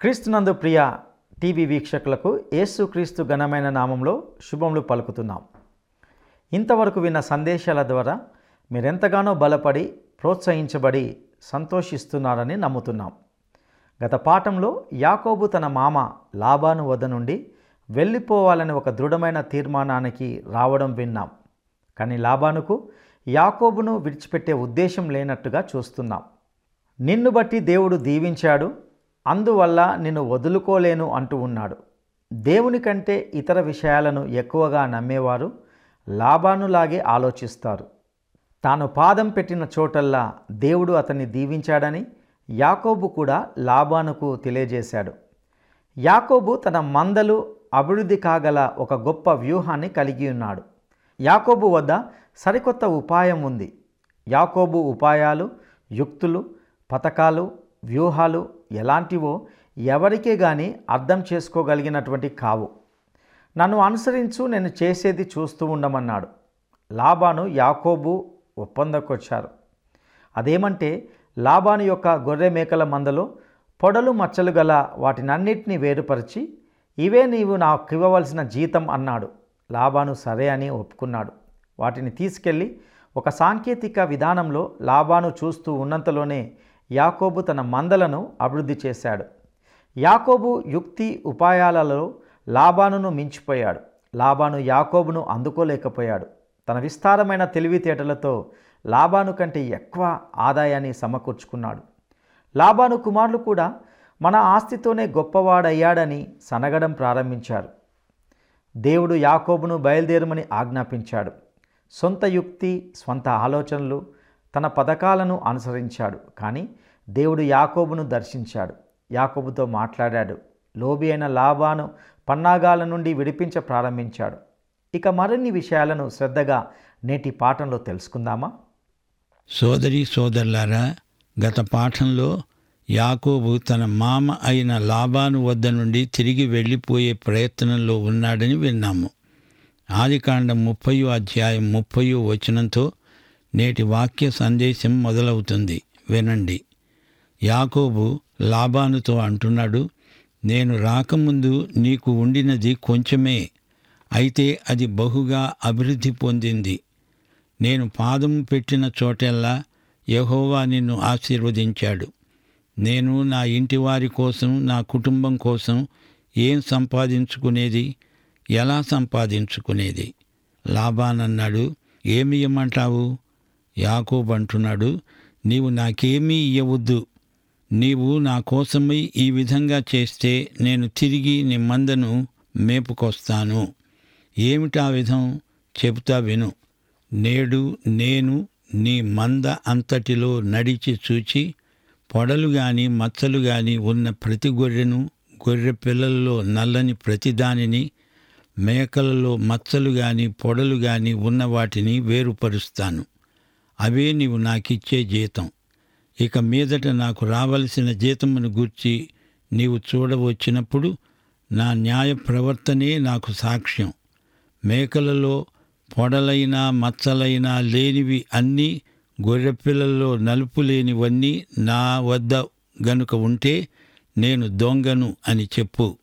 క్రీస్తునందు ప్రియ టీవీ వీక్షకులకు యేసుక్రీస్తు ఘనమైన నామంలో శుభములు పలుకుతున్నాం. ఇంతవరకు విన్న సందేశాల ద్వారా మీరెంతగానో బలపడి ప్రోత్సహించబడి సంతోషిస్తున్నారని నమ్ముతున్నాం. గత పాఠంలో యాకోబు తన మామ లాభాను వద్ద నుండి వెళ్ళిపోవాలని ఒక దృఢమైన తీర్మానానికి రావడం విన్నాం. కానీ లాభానుకు యాకోబును విడిచిపెట్టే ఉద్దేశం లేనట్టుగా చూస్తున్నాం. నిన్ను బట్టి దేవుడు దీవించాడు అందువల్ల నిన్ను వదులుకోలేను అంటూ ఉన్నాడు. దేవుని కంటే ఇతర విషయాలను ఎక్కువగా నమ్మేవారు లాభానులాగే ఆలోచిస్తారు. తాను పాదం పెట్టిన చోటల్లా దేవుడు అతన్ని దీవించాడని యాకోబు కూడా లాభానుకు తెలియజేశాడు. యాకోబు తన మందలు అభివృద్ధి కాగల ఒక గొప్ప వ్యూహాన్ని కలిగి ఉన్నాడు. యాకోబు వద్ద సరికొత్త ఉపాయం ఉంది. యాకోబు ఉపాయాలు యుక్తులు పథకాలు వ్యూహాలు ఎలాంటివో ఎవరికే కానీ అర్థం చేసుకోగలిగినటువంటి కావు. నన్ను అనుసరించు నేను చేసేది చూస్తూ ఉండమన్నాడు. లాబాను యాకోబు ఒప్పందకొచ్చారు. అదేమంటే లాబాను యొక్క గొర్రె మేకల మందలో పొడలు మచ్చలు గల వాటినన్నిటినీ వేరుపరిచి ఇవే నీవు నాకు ఇవ్వవలసిన జీతం అన్నాడు. లాబాను సరే అని ఒప్పుకున్నాడు. వాటిని తీసుకెళ్ళి ఒక సాంకేతిక విధానంలో లాభాను చూస్తూ ఉన్నంతలోనే యాకోబు తన మందలను అభివృద్ధి చేశాడు. యాకోబు యుక్తి ఉపాయాలలో లాబానును మించిపోయాడు. లాబాను యాకోబును అందుకోలేకపోయాడు. తన విస్తారమైన తెలివితేటలతో లాబాను కంటే ఎక్కువ ఆదాయాన్ని సమకూర్చుకున్నాడు. లాబాను కుమారులు కూడా మన ఆస్తితోనే గొప్పవాడయ్యాడని సనగడం ప్రారంభించారు. దేవుడు యాకోబును బయలుదేరమని ఆజ్ఞాపించాడు. సొంత యుక్తి స్వంత ఆలోచనలు తన పథకాలను అనుసరించాడు. కానీ దేవుడు యాకోబును దర్శించాడు. యాకోబుతో మాట్లాడాడు. లోబి అయిన లాభాను పన్నాగాల నుండి విడిపించ ప్రారంభించాడు. ఇక మరిన్ని విషయాలను శ్రద్ధగా నేటి పాఠంలో తెలుసుకుందామా? సోదరి సోదరులారా గత పాఠంలో యాకోబు తన మామ అయిన లాభాను వద్ద నుండి తిరిగి వెళ్ళిపోయే ప్రయత్నంలో ఉన్నాడని విన్నాము. ఆదికాండం ముప్పయో అధ్యాయం ముప్పయో వచనంతో నేటి వాక్య సందేశం మొదలవుతుంది. వినండి. యాకోబు లాబానుతో అంటున్నాడు నేను రాకముందు నీకు ఉండినది కొంచెమే అయితే అది బహుగా అభివృద్ధి పొందింది. నేను పాదం పెట్టిన చోటెల్లా యహోవా నిన్ను ఆశీర్వదించాడు. నేను నా ఇంటి వారి కోసం నా కుటుంబం కోసం ఏం సంపాదించుకునేది? ఎలా సంపాదించుకునేది? లాభానన్నాడు ఏమి ఇమ్మంటావు యాకోబ్ అంటున్నాడు నీవు నాకేమీ ఇయ్యవద్దు. నీవు నా కోసమై ఈ విధంగా చేస్తే నేను తిరిగి నీ మందను మేపుకొస్తాను. ఏమిటా విధం? చెబుతా విను. నేడు నేను నీ మంద అంతటిలో నడిచి చూచి పొడలు గాని మచ్చలు గాని ఉన్న ప్రతి గొర్రెను గొర్రె పిల్లల్లో నల్లని ప్రతిదానిని మేకలలో మచ్చలు గాని పొడలు గాని ఉన్న వాటిని వేరుపరుస్తాను. అవే నీవు నాకిచ్చే జీతం. ఇక మీదట నాకు రావలసిన జీతమును గూర్చి నీవు చూడవచ్చినప్పుడు నా న్యాయ ప్రవర్తనే నాకు సాక్ష్యం. మేకలలో పొడలైనా మచ్చలైనా లేనివి అన్నీ గొర్రెపిల్లల్లో నలుపు లేనివన్నీ నా వద్ద గనుక ఉంటే నేను దొంగను అని చెప్పు.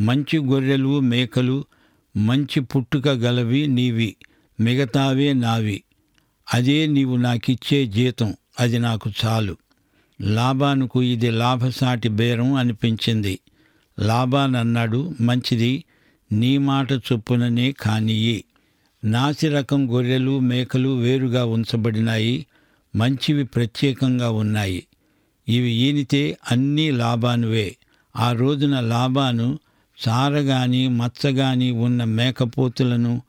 మంచి గొర్రెలు మేకలు మంచి పుట్టుక గలవి నీవి మిగతావే నావి. అదే నీవు నాకిచ్చే జీతం. అది నాకు చాలు. లాభానుకు ఇది లాభసాటి బేరం అనిపించింది. లాభానన్నాడు మంచిది నీ మాట చొప్పుననే కానియి. నాసిరకం గొర్రెలు మేకలు వేరుగా ఉంచబడినాయి మంచివి ప్రత్యేకంగా ఉన్నాయి. ఇవి ఈనితే అన్నీ లాభానువే. ఆ రోజున లాభాను సారగాని మచ్చగాని ఉన్న మేకపోతులను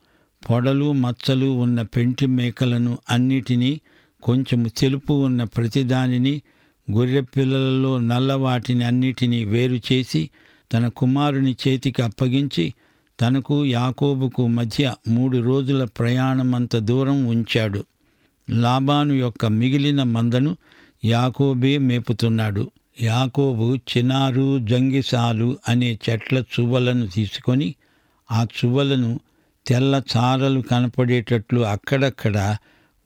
పొడలు మచ్చలు ఉన్న పెంటి మేకలను అన్నిటినీ కొంచెము తెలుపు ఉన్న ప్రతిదానిని గొర్రె పిల్లలలో నల్లవాటిని అన్నిటినీ వేరు చేసి తన కుమారుని చేతికి అప్పగించి తనకు యాకోబుకు మధ్య మూడు రోజుల ప్రయాణమంత దూరం ఉంచాడు. లాబాను యొక్క మిగిలిన మందను యాకోబే మేపుతున్నాడు. యాకోబు చినారు జంగిసాలు అనే చెట్ల చువ్వలను తీసుకొని ఆ చువ్వలను తెల్ల చారలు కనపడేటట్లు అక్కడక్కడ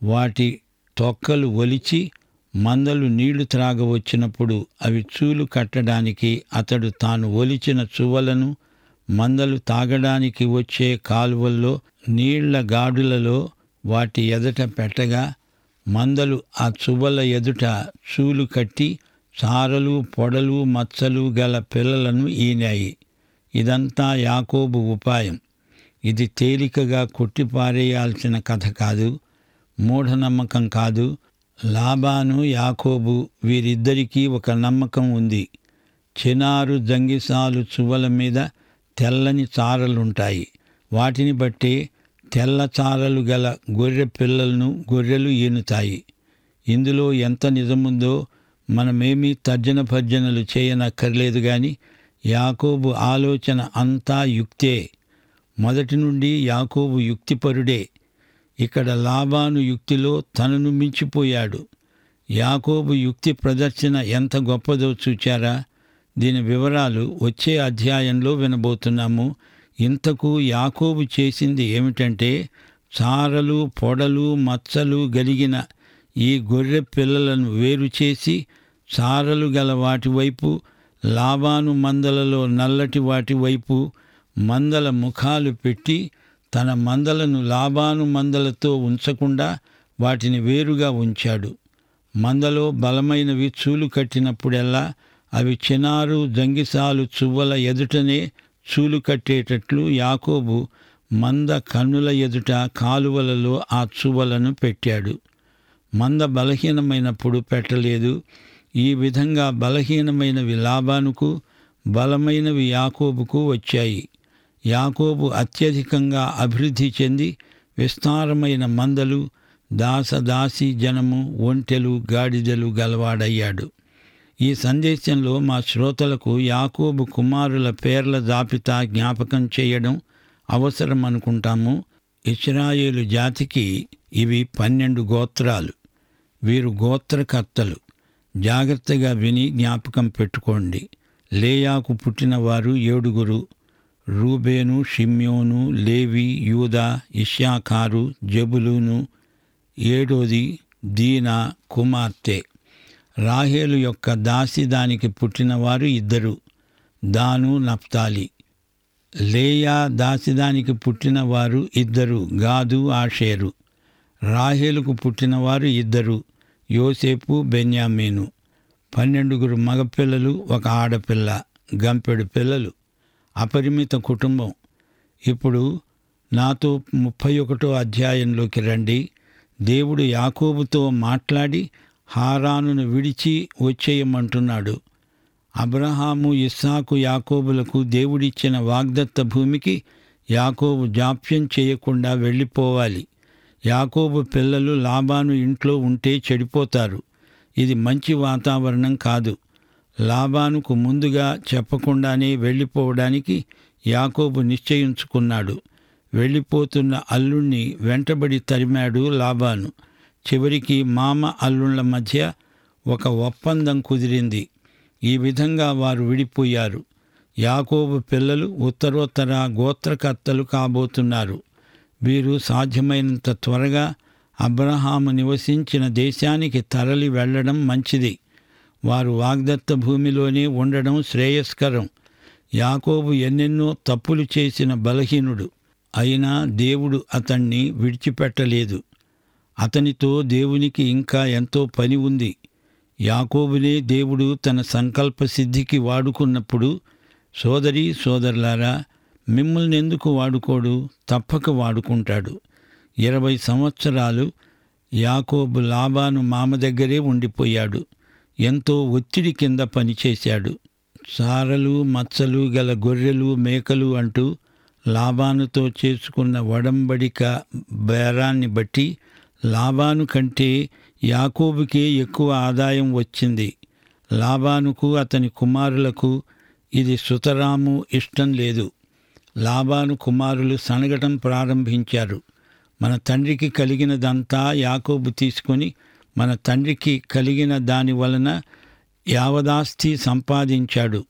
వాటి తొక్కలు ఒలిచి మందలు నీళ్ళు త్రాగవచ్చినప్పుడు అవి చూలు కట్టడానికి అతడు తాను ఒలిచిన చువ్వలను మందలు తాగడానికి వచ్చే కాలువల్లో నీళ్ళ గాడులలో వాటి ఎదుట పెట్టగా మందలు ఆ చువ్వల ఎదుట చూలు కట్టి చారలు పొడలు మచ్చలు గల పిల్లలను ఈనాయి. ఇదంతా యాకోబు ఉపాయం. ఇది తేలికగా కొట్టిపారేయాల్సిన కథ కాదు. మూఢనమ్మకం కాదు. లాబాను యాకోబు వీరిద్దరికీ ఒక నమ్మకం ఉంది. చినారు జంగిసాలు చువ్వల మీద తెల్లని చారలుంటాయి. వాటిని బట్టి తెల్ల చారలు గల గొర్రె పిల్లలను గొర్రెలు ఈనుతాయి. ఇందులో ఎంత నిజముందో మనమేమీ తర్జన భర్జనలు చేయనక్కర్లేదు గాని యాకోబు ఆలోచన అంతా యుక్తే. మొదటి నుండి యాకోబు యుక్తిపరుడే. ఇక్కడ లాభాను యుక్తిలో తనను మించిపోయాడు. యాకోబు యుక్తి ప్రదర్శన ఎంత గొప్పదో చూచారా? దీని వివరాలు వచ్చే అధ్యాయంలో వినబోతున్నాము. ఇంతకు యాకోబు చేసింది ఏమిటంటే చారలు పొడలు మచ్చలు గలిగిన ఈ గొర్రె పిల్లలను వేరు చేసి చారలు గల వాటి వైపు లాబాను మందలలో నల్లటి వాటి వైపు మందల ముఖాలు పెట్టి తన మందలను లాభాను మందలతో ఉంచకుండా వాటిని వేరుగా ఉంచాడు. మందలో బలమైనవి చూలు కట్టినప్పుడెల్లా అవి చినారు జంగిసాలు చువ్వల ఎదుటనే చూలు కట్టేటట్లు యాకోబు మంద కన్నుల ఎదుట కాలువలలో ఆ చువ్వలను పెట్టాడు. మంద బలహీనమైనప్పుడు పెట్టలేదు. ఈ విధంగా బలహీనమైనవి లాభానుకు బలమైనవి యాకోబుకు వచ్చాయి. యాకోబు అత్యధికంగా అభివృద్ధి చెంది విస్తారమైన మందలు దాసదాసి జనము ఒంటెలు గాడిదలు గలవాడయ్యాడు. ఈ సందేశంలో మా శ్రోతలకు యాకోబు కుమారుల పేర్ల జాబితా జ్ఞాపకం చేయడం అవసరం అనుకుంటాము. ఇస్రాయేలు జాతికి ఇవి పన్నెండు గోత్రాలు. వీరు గోత్రకర్తలు. జాగ్రత్తగా విని జ్ఞాపకం పెట్టుకోండి. లేయాకు పుట్టినవారు ఏడుగురు రూబేను షిమ్యోను లేవి యూదా ఇష్యాకారు జబులూను ఏడోది దీనా కుమార్తె. రాహేలు యొక్క దాసి దానికి పుట్టినవారు ఇద్దరు దాను నప్తాలి లేయా దాసిదానికి పుట్టినవారు ఇద్దరు గాదు ఆషేరు. రాహేలుకు పుట్టినవారు ఇద్దరు యోసేపు బెన్యామీను. పన్నెండుగురు మగపిల్లలు ఒక ఆడపిల్ల గంపెడు పిల్లలు. అపరిమిత కుటుంబం. ఇప్పుడు నాతో ముప్పై ఒకటో అధ్యాయంలోకి రండి. దేవుడు యాకోబుతో మాట్లాడి హారానును విడిచి వచ్చేయమంటున్నాడు. అబ్రహాము ఇస్సాకు యాకోబులకు దేవుడిచ్చిన వాగ్దత్త భూమికి యాకోబు జాప్యం చేయకుండా వెళ్ళిపోవాలి. యాకోబు పిల్లలు లాభాను ఇంట్లో ఉంటే చెడిపోతారు. ఇది మంచి వాతావరణం కాదు. లాబానుకు ముందుగా చెప్పకుండానే వెళ్ళిపోవడానికి యాకోబు నిశ్చయించుకున్నాడు. వెళ్ళిపోతున్న అల్లుణ్ణి వెంటబడి తరిమాడు లాబాను. చివరికి మామ అల్లుళ్ళ మధ్య ఒక ఒప్పందం కుదిరింది. ఈ విధంగా వారు విడిపోయారు. యాకోబు పిల్లలు ఉత్తరోత్తర గోత్రకర్తలు కాబోతున్నారు. వీరు సాధ్యమైనంత త్వరగా అబ్రహాము నివసించిన దేశానికి తరలి వెళ్ళడం మంచిది. వారు వాగ్దత్త భూమిలోనే ఉండడం శ్రేయస్కరం. యాకోబు ఎన్నెన్నో తప్పులు చేసిన బలహీనుడు. అయినా దేవుడు అతణ్ణి విడిచిపెట్టలేదు. అతనితో దేవునికి ఇంకా ఎంతో పని ఉంది. యాకోబునే దేవుడు తన సంకల్ప సిద్ధికి వాడుకున్నప్పుడు సోదరి సోదరులారా మిమ్మల్ని ఎందుకు వాడుకోడు? తప్పక వాడుకుంటాడు. ఇరవై సంవత్సరాలు యాకోబు లాభాను మామ దగ్గరే ఉండిపోయాడు. ఎంతో ఒత్తిడి కింద పనిచేశాడు. సారలు మచ్చలు గల గొర్రెలు మేకలు అంటూ లాభానుతో చేసుకున్న వడంబడిక బేరాన్ని బట్టి లాభాను కంటే యాకోబుకే ఎక్కువ ఆదాయం వచ్చింది. లాభానుకు అతని కుమారులకు ఇది సుతరాము ఇష్టం లేదు. లాభాను కుమారులు సనగటం ప్రారంభించారు. మన తండ్రికి కలిగినదంతా యాకోబు తీసుకొని మన తండ్రికి కలిగిన దాని వలన యావదాస్తి సంపాదించాడు.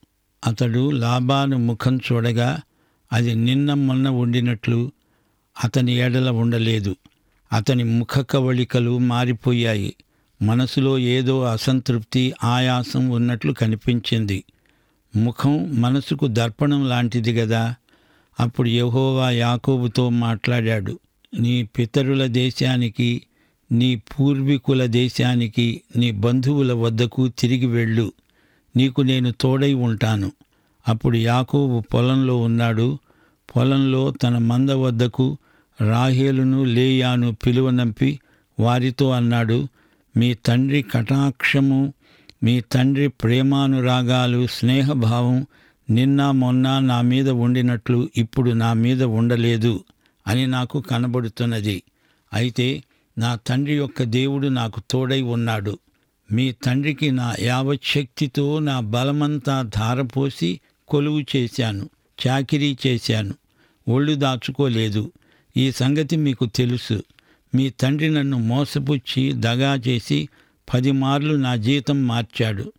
అతడు లాభాను ముఖం చూడగా అది నిన్న మొన్న ఉండినట్లు అతని ఎడల ఉండలేదు. అతని ముఖ కవళికలు మారిపోయాయి. మనసులో ఏదో అసంతృప్తి ఆయాసం ఉన్నట్లు కనిపించింది. ముఖం మనసుకు దర్పణం లాంటిది గదా. అప్పుడు యహోవా యాకోబుతో మాట్లాడాడు. నీ పితరుల దేశానికి నీ పూర్వీకుల దేశానికి నీ బంధువుల వద్దకు తిరిగి వెళ్ళు. నీకు నేను తోడై ఉంటాను. అప్పుడు యాకోబు పొలంలో ఉన్నాడు. పొలంలో తన మంద వద్దకు రాహేలును లేయాను పిలువనంపి వారితో అన్నాడు మీ తండ్రి కటాక్షము మీ తండ్రి ప్రేమానురాగాలు స్నేహభావం నిన్న మొన్న నా మీద ఉండినట్లు ఇప్పుడు నా మీద ఉండలేదు అని నాకు కనబడుతున్నది. అయితే నా తండ్రి యొక్క దేవుడు నాకు తోడై ఉన్నాడు. మీ తండ్రికి నా యావచ్చక్తితో నా బలమంతా ధారపోసి కొలువు చేశాను చాకిరీ చేశాను. ఒళ్ళు దాచుకోలేదు. ఈ సంగతి మీకు తెలుసు. మీ తండ్రి నన్ను మోసపుచ్చి దగా చేసి పది మార్లు నా జీతం మార్చాడు.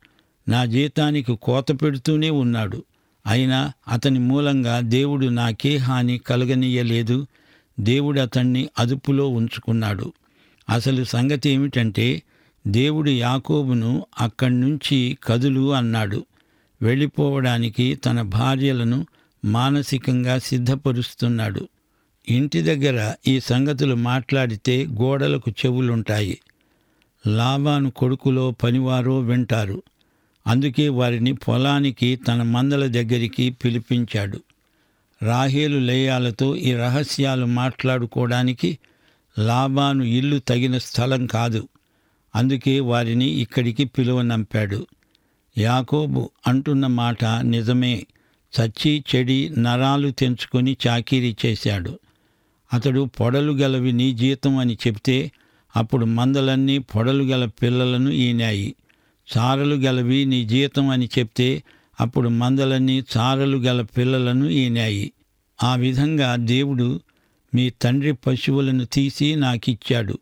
నా జీతానికి కోత పెడుతూనే ఉన్నాడు. అయినా అతని మూలంగా దేవుడు నాకే హాని కలగనీయలేదు. దేవుడు అతన్ని అదుపులో ఉంచుకున్నాడు. అసలు సంగతి ఏమిటంటే దేవుడు యాకోబును అక్కడి నుంచి కదులు అన్నాడు. వెళ్ళిపోవడానికి తన భార్యలను మానసికంగా సిద్ధపరుస్తున్నాడు. ఇంటి దగ్గర ఈ సంగతులు మాట్లాడితే గోడలకు చెవులుంటాయి. లాభాను కొడుకులో పనివారో వింటారు. అందుకే వారిని పొలానికి తన మందల దగ్గరికి పిలిపించాడు. రాహేలు లేయాలతో ఈ రహస్యాలు మాట్లాడుకోవడానికి లాబాను ఇల్లు తగిన స్థలం కాదు. అందుకే వారిని ఇక్కడికి పిలువనంపాడు యాకోబు అంటున్న మాట నిజమే. చచ్చి చెడి నరాలు తెంచుకొని చాకిరీ చేశాడు. అతడు పొడలు గలవి నీ జీతం అని చెప్తే అప్పుడు మందలన్నీ పొడలు గల పిల్లలను ఈనాయి. చారలు గలవి నీ జీతం అని చెప్తే అప్పుడు మందలన్నీ చారలు గల పిల్లలను ఈనాయి. ఆ విధంగా దేవుడు మీ తండ్రి పశువులను తీసి నాకిచ్చాడు.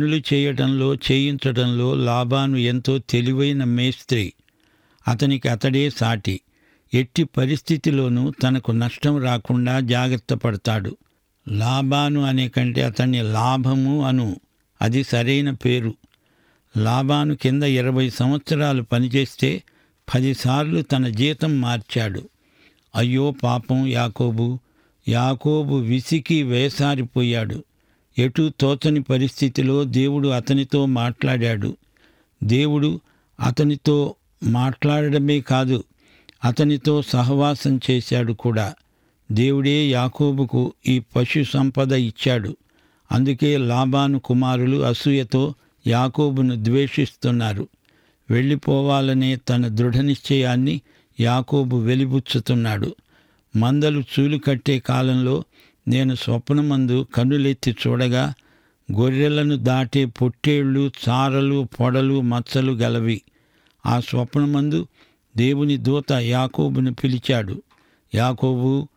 పనులు చేయటంలో చేయించటంలో లాభాను ఎంతో తెలివైన మేస్త్రి. అతనికి అతడే సాటి. ఎట్టి పరిస్థితిలోనూ తనకు నష్టం రాకుండా జాగ్రత్త పడతాడు. లాభాను అనే కంటే అతన్ని లాభము అను. అది సరైన పేరు. లాభాను కింద ఇరవై సంవత్సరాలు పనిచేస్తే పదిసార్లు తన జీతం మార్చాడు. అయ్యో పాపం యాకోబు. యాకోబు విసికి వేసారిపోయాడు. ఎటు తోచని పరిస్థితిలో దేవుడు అతనితో మాట్లాడాడు. దేవుడు అతనితో మాట్లాడడమే కాదు అతనితో సహవాసం చేశాడు కూడా. దేవుడే యాకోబుకు ఈ పశు సంపద ఇచ్చాడు. అందుకే లాబాను కుమారులు అసూయతో యాకోబును ద్వేషిస్తున్నారు. వెళ్ళిపోవాలనే తన దృఢ నిశ్చయాన్ని యాకోబు వెలిబుచ్చుతున్నాడు. మందలు చూలు కట్టే కాలంలో నేను స్వప్నమందు కన్నులెత్తి చూడగా గొర్రెలను దాటే పొట్టేళ్ళు చారలు పొడలు మచ్చలు గలవి. ఆ స్వప్నమందు దేవుని దూత యాకోబును పిలిచాడు. యాకోబు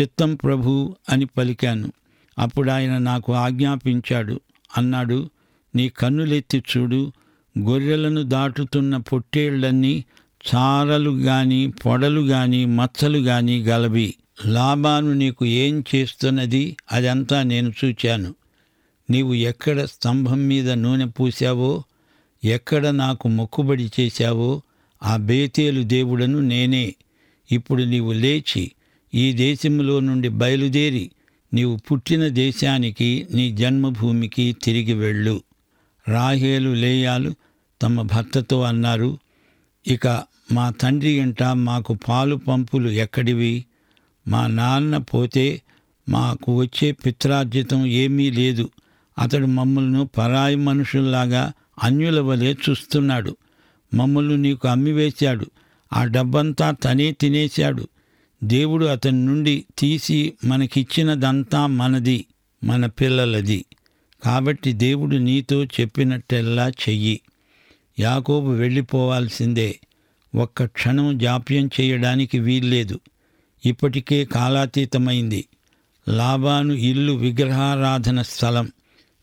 చిత్తం ప్రభు అని పలికాను. అప్పుడు ఆయన నాకు ఆజ్ఞాపించాడు. అన్నాడు నీ కన్నులెత్తి చూడు గొర్రెలను దాటుతున్న పొట్టేళ్ళన్నీ చారలు గాని పొడలు గాని మచ్చలు గాని గలవి. లాబాను నీకు ఏం చేస్తున్నది? అదంతా నేను చూచాను. నీవు ఎక్కడ స్తంభం మీద నూనె పూశావో? ఎక్కడ నాకు మొక్కుబడి చేశావో? ఆ బేతేలు దేవుడను నేనే. ఇప్పుడు నీవు లేచి ఈ దేశంలో నుండి బయలుదేరి నీవు పుట్టిన దేశానికి నీ జన్మభూమికి తిరిగి వెళ్ళు. రాహేలు లేయాలు తమ భర్తతో అన్నారు. ఇక మా తండ్రి ఇంట మాకు పాలు పంపులు ఎక్కడివి? మా నాన్న పోతే మాకు వచ్చే పిత్రార్జితం ఏమీ లేదు. అతడు మమ్మల్ని పరాయి మనుషుల్లాగా అన్యుల వలె చూస్తున్నాడు. మమ్మల్ని నీకు అమ్మివేశాడు. ఆ డబ్బంతా తనే తినేశాడు. దేవుడు అతని నుండి తీసి మనకిచ్చినదంతా మనది మన పిల్లలది. కాబట్టి దేవుడు నీతో చెప్పినట్టెల్లా చెయ్యి. యాకోబు వెళ్ళిపోవాల్సిందే. ఒక్క క్షణం జాప్యం చేయడానికి వీల్లేదు. ఇప్పటికే కాలాతీతమైంది. లాబాను ఇల్లు విగ్రహారాధన స్థలం.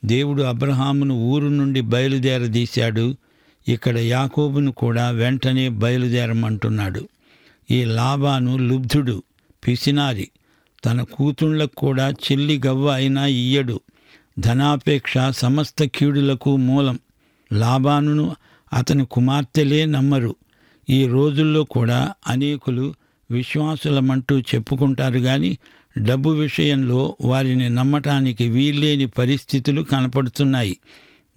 దేవుడు అబ్రహామును ఊరు నుండి బయలుదేరదీశాడు. ఇక్కడ యాకోబును కూడా వెంటనే బయలుదేరమంటున్నాడు. ఈ లాబాను లుబ్ధుడు పిసినారి. తన కూతుళ్ళకు కూడా చెల్లి గవ్వ అయినా ఇయ్యడు. ధనాపేక్ష సమస్త కీడులకు మూలం. లాబానును అతని కుమార్తెలే నమ్మరు. ఈ రోజుల్లో కూడా అనేకులు విశ్వాసులమంటూ చెప్పుకుంటారు కానీ డబ్బు విషయంలో వారిని నమ్మటానికి వీల్లేని పరిస్థితులు కనపడుతున్నాయి.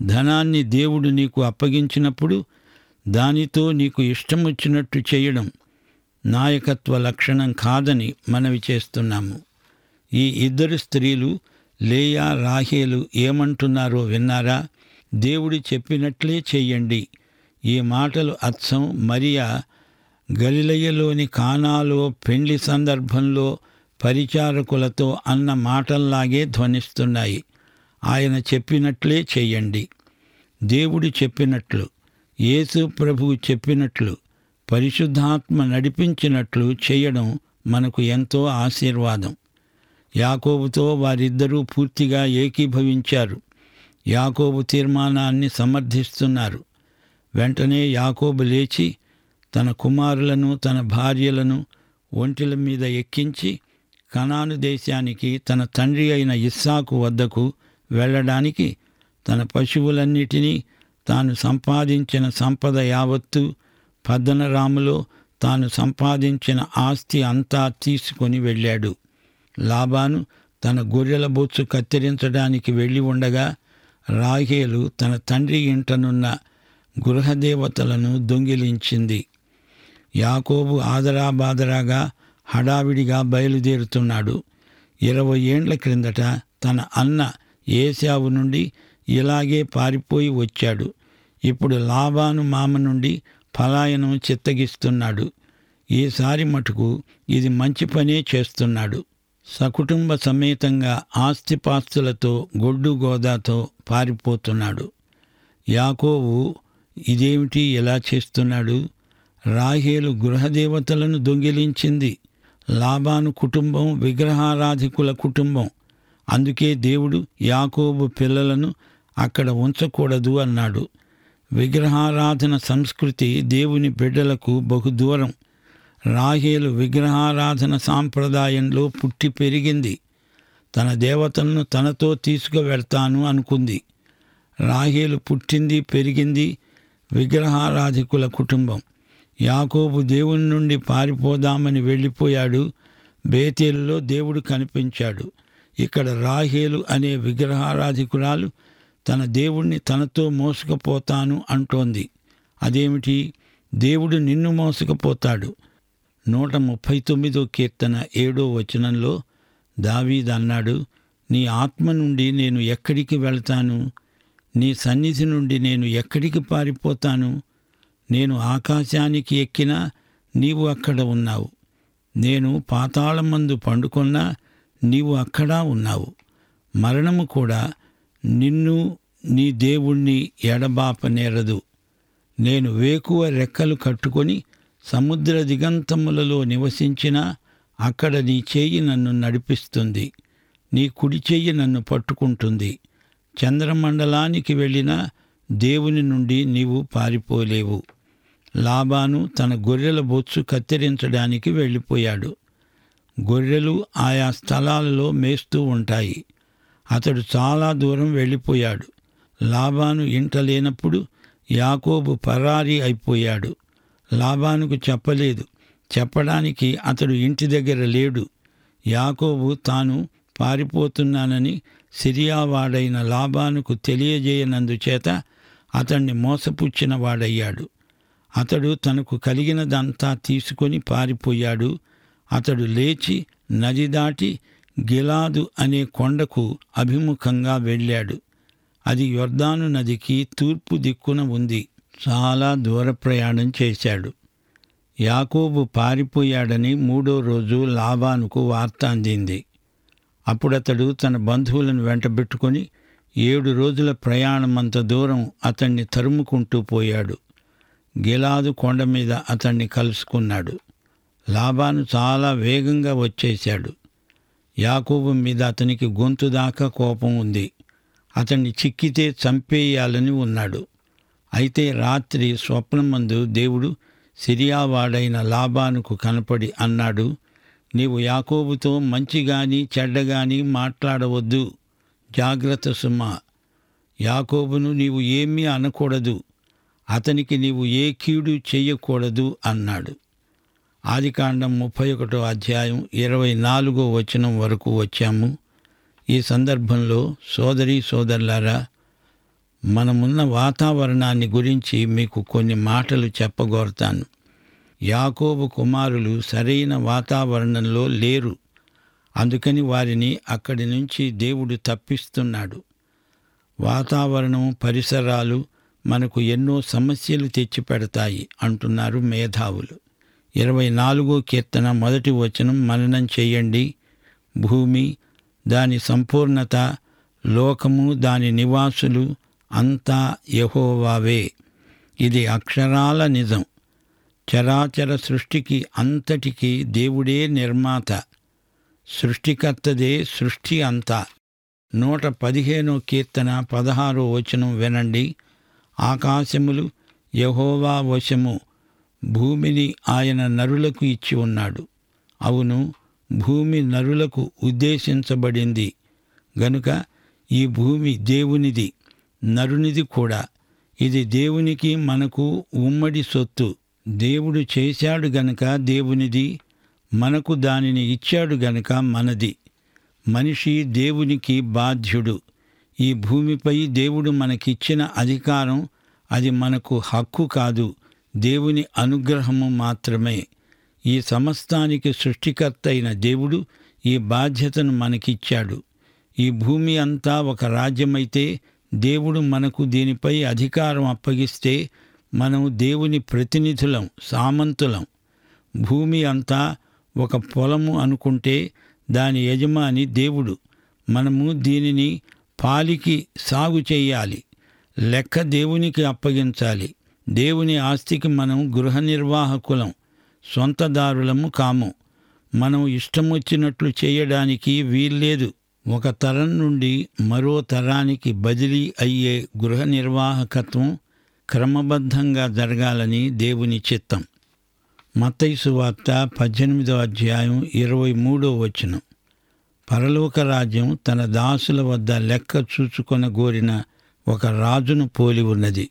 ధనాన్ని దేవుడు నీకు అప్పగించినప్పుడు దానితో నీకు ఇష్టం వచ్చినట్టు చేయడం నాయకత్వ లక్షణం కాదని మనవి చేస్తున్నాము. ఈ ఇద్దరు స్త్రీలు లేయా రాహేలు ఏమంటున్నారో విన్నారా? దేవుడు చెప్పినట్లే చెయ్యండి. ఈ మాటలు అచ్చం మరియా గలిలయ్యలోని కానాలో పెండ్లి సందర్భంలో పరిచారకులతో అన్న మాటల్లాగే ధ్వనిస్తున్నాయి. ఆయన చెప్పినట్లే చేయండి. దేవుడు చెప్పినట్లు యేసు ప్రభువు చెప్పినట్లు పరిశుద్ధాత్మ నడిపించినట్లు చేయడం మనకు ఎంతో ఆశీర్వాదం. యాకోబుతో వారిద్దరూ పూర్తిగా ఏకీభవించారు. యాకోబు తీర్మానాన్ని సమర్థిస్తున్నారు. వెంటనే యాకోబు లేచి తన కుమారులను తన భార్యలను ఒంటిల మీద ఎక్కించి కనాను దేశానికి తన తండ్రి అయిన ఇస్సాకు వద్దకు వెళ్ళడానికి తన పశువులన్నిటినీ తాను సంపాదించిన సంపద యావత్తు పద్దనరాములో తాను సంపాదించిన ఆస్తి అంతా తీసుకొని వెళ్ళాడు. లాబాను తన గొర్రెల బొచ్చు కత్తిరించడానికి వెళ్ళి ఉండగా రాహేలు తన తండ్రి ఇంటనున్న గృహదేవతలను దొంగిలించింది. యాకోబు ఆదరా బాదరాగా హడావిడిగా బయలుదేరుతున్నాడు. ఇరవై ఏండ్ల క్రిందట తన అన్న ఏశావు నుండి ఇలాగే పారిపోయి వచ్చాడు. ఇప్పుడు లాభాను మామ నుండి పలాయనం చిత్తగిస్తున్నాడు. ఈసారి మటుకు ఇది మంచి పనే చేస్తున్నాడు. సకుటుంబ సమేతంగా ఆస్తిపాస్తులతో గొడ్డు గోదాతో పారిపోతున్నాడు. యాకోవు ఇదేమిటి ఎలా చేస్తున్నాడు? రాహేలు గృహదేవతలను దొంగిలించింది. లాబాను కుటుంబం విగ్రహారాధికుల కుటుంబం. అందుకే దేవుడు యాకోబు పిల్లలను అక్కడ ఉంచకూడదు అన్నాడు. విగ్రహారాధన సంస్కృతి దేవుని బిడ్డలకు బహుదూరం. రాహేలు విగ్రహారాధన సాంప్రదాయంలో పుట్టి పెరిగింది. తన దేవతలను తనతో తీసుకువెళ్తాను అనుకుంది. రాహేలు పుట్టింది పెరిగింది విగ్రహారాధికుల కుటుంబం. యాకోబు దేవుని నుండి పారిపోదామని వెళ్ళిపోయాడు. బేతేలులో దేవుడు కనిపించాడు. ఇక్కడ రాహేలు అనే విగ్రహారాధికురాలు తన దేవుణ్ణి తనతో మోసుకుపోతాను అంటోంది. అదేమిటి? దేవుడు నిన్ను మోసుకుపోతాడు. నూట ముప్పై తొమ్మిదో కీర్తన ఏడో వచనంలో దావీద్ అన్నాడు నీ ఆత్మ నుండి నేను ఎక్కడికి వెళ్తాను? నీ సన్నిధి నుండి నేను ఎక్కడికి పారిపోతాను? నేను ఆకాశానికి ఎక్కినా నీవు అక్కడ ఉన్నావు. నేను పాతాళమందు పండుకొన్నా నీవు అక్కడా ఉన్నావు. మరణము కూడా నిన్ను నీ దేవుణ్ణి ఎడబాపనేరదు నేను వేకువ రెక్కలు కట్టుకొని సముద్ర దిగంతములలో నివసించినా అక్కడ నీ చేయి నన్ను నడిపిస్తుంది. నీ కుడి చెయ్యి నన్ను పట్టుకుంటుంది. చంద్రమండలానికి వెళ్ళినా దేవుని నుండి నీవు పారిపోలేవు. లాబాను తన గొర్రెల బొచ్చు కత్తిరించడానికి వెళ్ళిపోయాడు. గొర్రెలు ఆయా స్థలాలలో మేస్తూ ఉంటాయి. అతడు చాలా దూరం వెళ్ళిపోయాడు. లాబాను ఇంట లేనప్పుడు యాకోబు పరారీ అయిపోయాడు. లాబానుకు చెప్పలేదు. చెప్పడానికి అతడు ఇంటి దగ్గర లేడు. యాకోబు తాను పారిపోతున్నానని సిరియావాడైన లాబానుకు తెలియజేయనందుచేత అతన్ని మోసపుచ్చిన వాడయ్యాడు అతడు తనకు కలిగినదంతా తీసుకొని పారిపోయాడు. అతడు లేచి నది దాటి గిలాదు అనే కొండకు అభిముఖంగా వెళ్ళాడు. అది యొర్దాను నదికి తూర్పు దిక్కున ఉంది. చాలా దూర ప్రయాణం చేశాడు. యాకోబు పారిపోయాడని మూడో రోజు లాబానుకు వార్త అందింది. అప్పుడతడు తన బంధువులను వెంటబెట్టుకొని ఏడు రోజుల ప్రయాణమంత దూరం అతన్ని తరుముకుంటూ పోయాడు. గిలాదు కొండ మీద అతన్ని కలుసుకున్నాడు. లాభాను చాలా వేగంగా వచ్చేశాడు. యాకోబు మీద అతనికి గొంతు దాకా కోపం ఉంది. అతన్ని చిక్కితే చంపేయాలని ఉన్నాడు. అయితే రాత్రి స్వప్నమందు దేవుడు సిరియావాడైన లాభానుకు కనపడి అన్నాడు నీవు యాకోబుతో మంచిగాని చెడ్డగాని మాట్లాడవద్దు. జాగ్రత్త సుమా. యాకోబును నీవు ఏమీ అనకూడదు. అతనికి నీవు ఏ కీడు చేయకూడదు అన్నాడు. ఆదికాండం ముప్పై ఒకటో అధ్యాయం ఇరవై నాలుగో వచనం వరకు వచ్చాము. ఈ సందర్భంలో సోదరి సోదరులారా మనమున్న వాతావరణాన్ని గురించి మీకు కొన్ని మాటలు చెప్పగోరతాను. యాకోబు కుమారులు సరైన వాతావరణంలో లేరు. అందుకని వారిని అక్కడి నుంచి దేవుడు తప్పిస్తున్నాడు. వాతావరణం పరిసరాలు మనకు ఎన్నో సమస్యలు తెచ్చిపెడతాయి అంటున్నారు మేధావులు. ఇరవై నాలుగో కీర్తన మొదటి వచనం మననం చేయండి. భూమి దాని సంపూర్ణత లోకము దాని నివాసులు అంతా యహోవావే. ఇది అక్షరాల నిజం. చరాచర సృష్టికి అంతటికి దేవుడే నిర్మాత. సృష్టికర్తదే సృష్టి అంతా. నూట పదిహేనో కీర్తన పదహారో వచనం వినండి. ఆకాశములు యహోవా వశము భూమిని ఆయన నరులకు ఇచ్చి ఉన్నాడు. అవును భూమి నరులకు ఉద్దేశించబడింది. గనుక ఈ భూమి దేవునిది నరునిది కూడా. ఇది దేవునికి మనకు ఉమ్మడి సొత్తు. దేవుడు చేశాడు గనుక దేవునిది మనకు దానిని ఇచ్చాడు గనుక మనది. మనిషి దేవునికి బాధ్యుడు. ఈ భూమిపై దేవుడు మనకిచ్చిన అధికారం అది మనకు హక్కు కాదు దేవుని అనుగ్రహము మాత్రమే. ఈ సమస్తానికి సృష్టికర్త అయిన దేవుడు ఈ బాధ్యతను మనకిచ్చాడు. ఈ భూమి అంతా ఒక రాజ్యమైతే దేవుడు మనకు దీనిపై అధికారం అప్పగిస్తే మనం దేవుని ప్రతినిధులం సామంతులం. భూమి అంతా ఒక పొలము అనుకుంటే దాని యజమాని దేవుడు. మనము దీనిని పాలికి సాగు చేయాలి. లెక్క దేవునికి అప్పగించాలి. దేవుని ఆస్తికి మనం గృహ నిర్వాహకులం సొంతదారులము కాము. మనం ఇష్టం వచ్చినట్లు చేయడానికి వీల్లేదు. ఒక తరం నుండి మరో తరానికి బదిలీ అయ్యే గృహ నిర్వాహకత్వం క్రమబద్ధంగా జరగాలని దేవుని చిత్తం. మతైసు వార్త పద్దెనిమిదో అధ్యాయం ఇరవై మూడో వచనం. పరలోక రాజ్యం తన దాసుల వద్ద లెక్క చూచుకొన గోరిన ఒక రాజును పోలి ఉన్నది.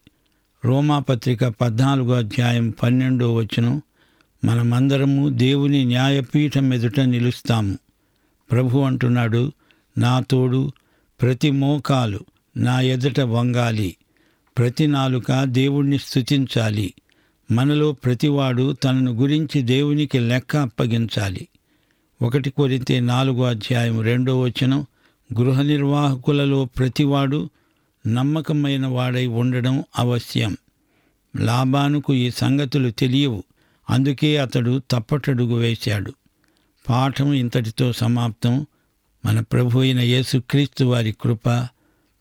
రోమాపత్రిక పద్నాలుగో అధ్యాయం పన్నెండో వచనం మనమందరము దేవుని న్యాయపీఠం ఎదుట నిలుస్తాము. ప్రభు అంటున్నాడు నా తోడు ప్రతి మోకాలు నా ఎదుట వంగాలి. ప్రతి నాలుక దేవుణ్ణి స్థుతించాలి మనలో ప్రతివాడు తనను గురించి దేవునికి లెక్క అప్పగించాలి. ఒకటి కొరితే నాలుగో అధ్యాయం రెండో వచనం గృహ నిర్వాహకులలో ప్రతివాడు నమ్మకమైన వాడై ఉండడం అవశ్యం. లాభానుకు ఈ సంగతులు తెలియవు అందుకే అతడు తప్పటడుగు వేశాడు. పాఠం ఇంతటితో సమాప్తం. మన ప్రభు అయిన యేసుక్రీస్తు వారి కృప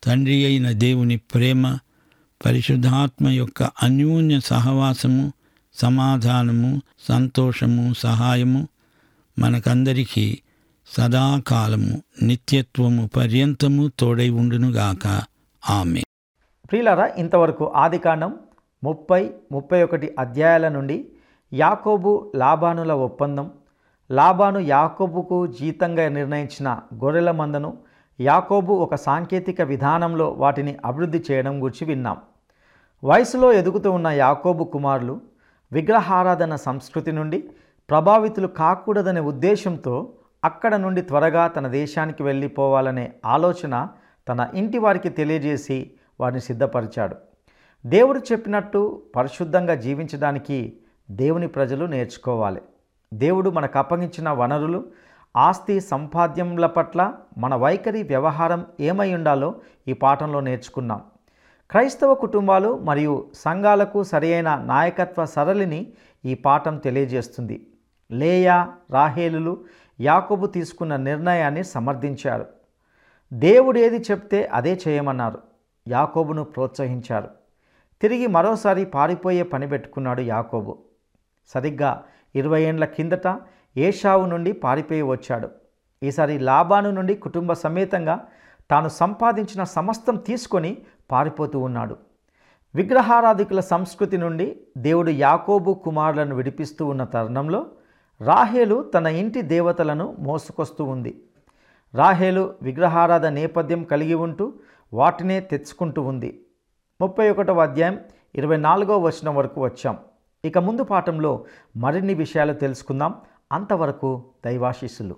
తండ్రి అయిన దేవుని ప్రేమ పరిశుద్ధాత్మ యొక్క అన్యోన్య సహవాసము సమాధానము సంతోషము సహాయము మనకందరికీ సదాకాలము నిత్యత్వము పర్యంతము తోడై ఉండునుగాక. ఆమె ప్రియులారా ఇంతవరకు ఆదికాండం ముప్పై ముప్పై ఒకటి అధ్యాయాల నుండి యాకోబు లాబానుల ఒప్పందం. లాబాను యాకోబుకు జీతంగా నిర్ణయించిన గొర్రెల మందను యాకోబు ఒక సాంకేతిక విధానంలో వాటిని అభివృద్ధి చేయడం గురించి విన్నాం. వయసులో ఎదుగుతూ ఉన్న యాకోబు కుమారులు విగ్రహారాధన సంస్కృతి నుండి ప్రభావితులు కాకూడదనే ఉద్దేశంతో అక్కడ నుండి త్వరగా తన దేశానికి వెళ్ళిపోవాలనే ఆలోచన తన ఇంటి వారికి తెలియజేసి వారిని సిద్ధపరిచాడు. దేవుడు చెప్పినట్టు పరిశుద్ధంగా జీవించడానికి దేవుని ప్రజలు నేర్చుకోవాలి. దేవుడు మనకు అప్పగించిన వనరులు ఆస్తి సంపాద్యముల పట్ల మన వైఖరి వ్యవహారం ఏమై ఉండాలో ఈ పాఠంలో నేర్చుకున్నాం. క్రైస్తవ కుటుంబాలు మరియు సంఘాలకు సరియైన నాయకత్వ సరళిని ఈ పాఠం తెలియజేస్తుంది. లేయా రాహేలులు యాకోబు తీసుకున్న నిర్ణయాన్ని సమర్థించారు. దేవుడు ఏది చెప్తే అదే చేయమన్నారు. యాకోబును ప్రోత్సహించారు. తిరిగి మరోసారి పారిపోయే పని పెట్టుకున్నాడు యాకోబు. సరిగ్గా ఇరవై ఏండ్ల కిందట ఏషావు నుండి పారిపోయి వచ్చాడు. ఈసారి లాభాను నుండి కుటుంబ సమేతంగా తాను సంపాదించిన సమస్తం తీసుకొని పారిపోతూ ఉన్నాడు. విగ్రహారాధికుల సంస్కృతి నుండి దేవుడు యాకోబు కుమారులను విడిపిస్తూ ఉన్న తరుణంలో రాహేలు తన ఇంటి దేవతలను మోసుకొస్తూ ఉంది. రాహేలు విగ్రహారాధ నేపథ్యం కలిగి ఉంటూ వాటినే తెచ్చుకుంటూ ఉంది. ముప్పై ఒకటవ అధ్యాయం ఇరవై నాలుగవ వచనం వరకు వచ్చాం. ఇక ముందు పాఠంలో మరిన్ని విషయాలు తెలుసుకుందాం. అంతవరకు దైవాశీస్సులు.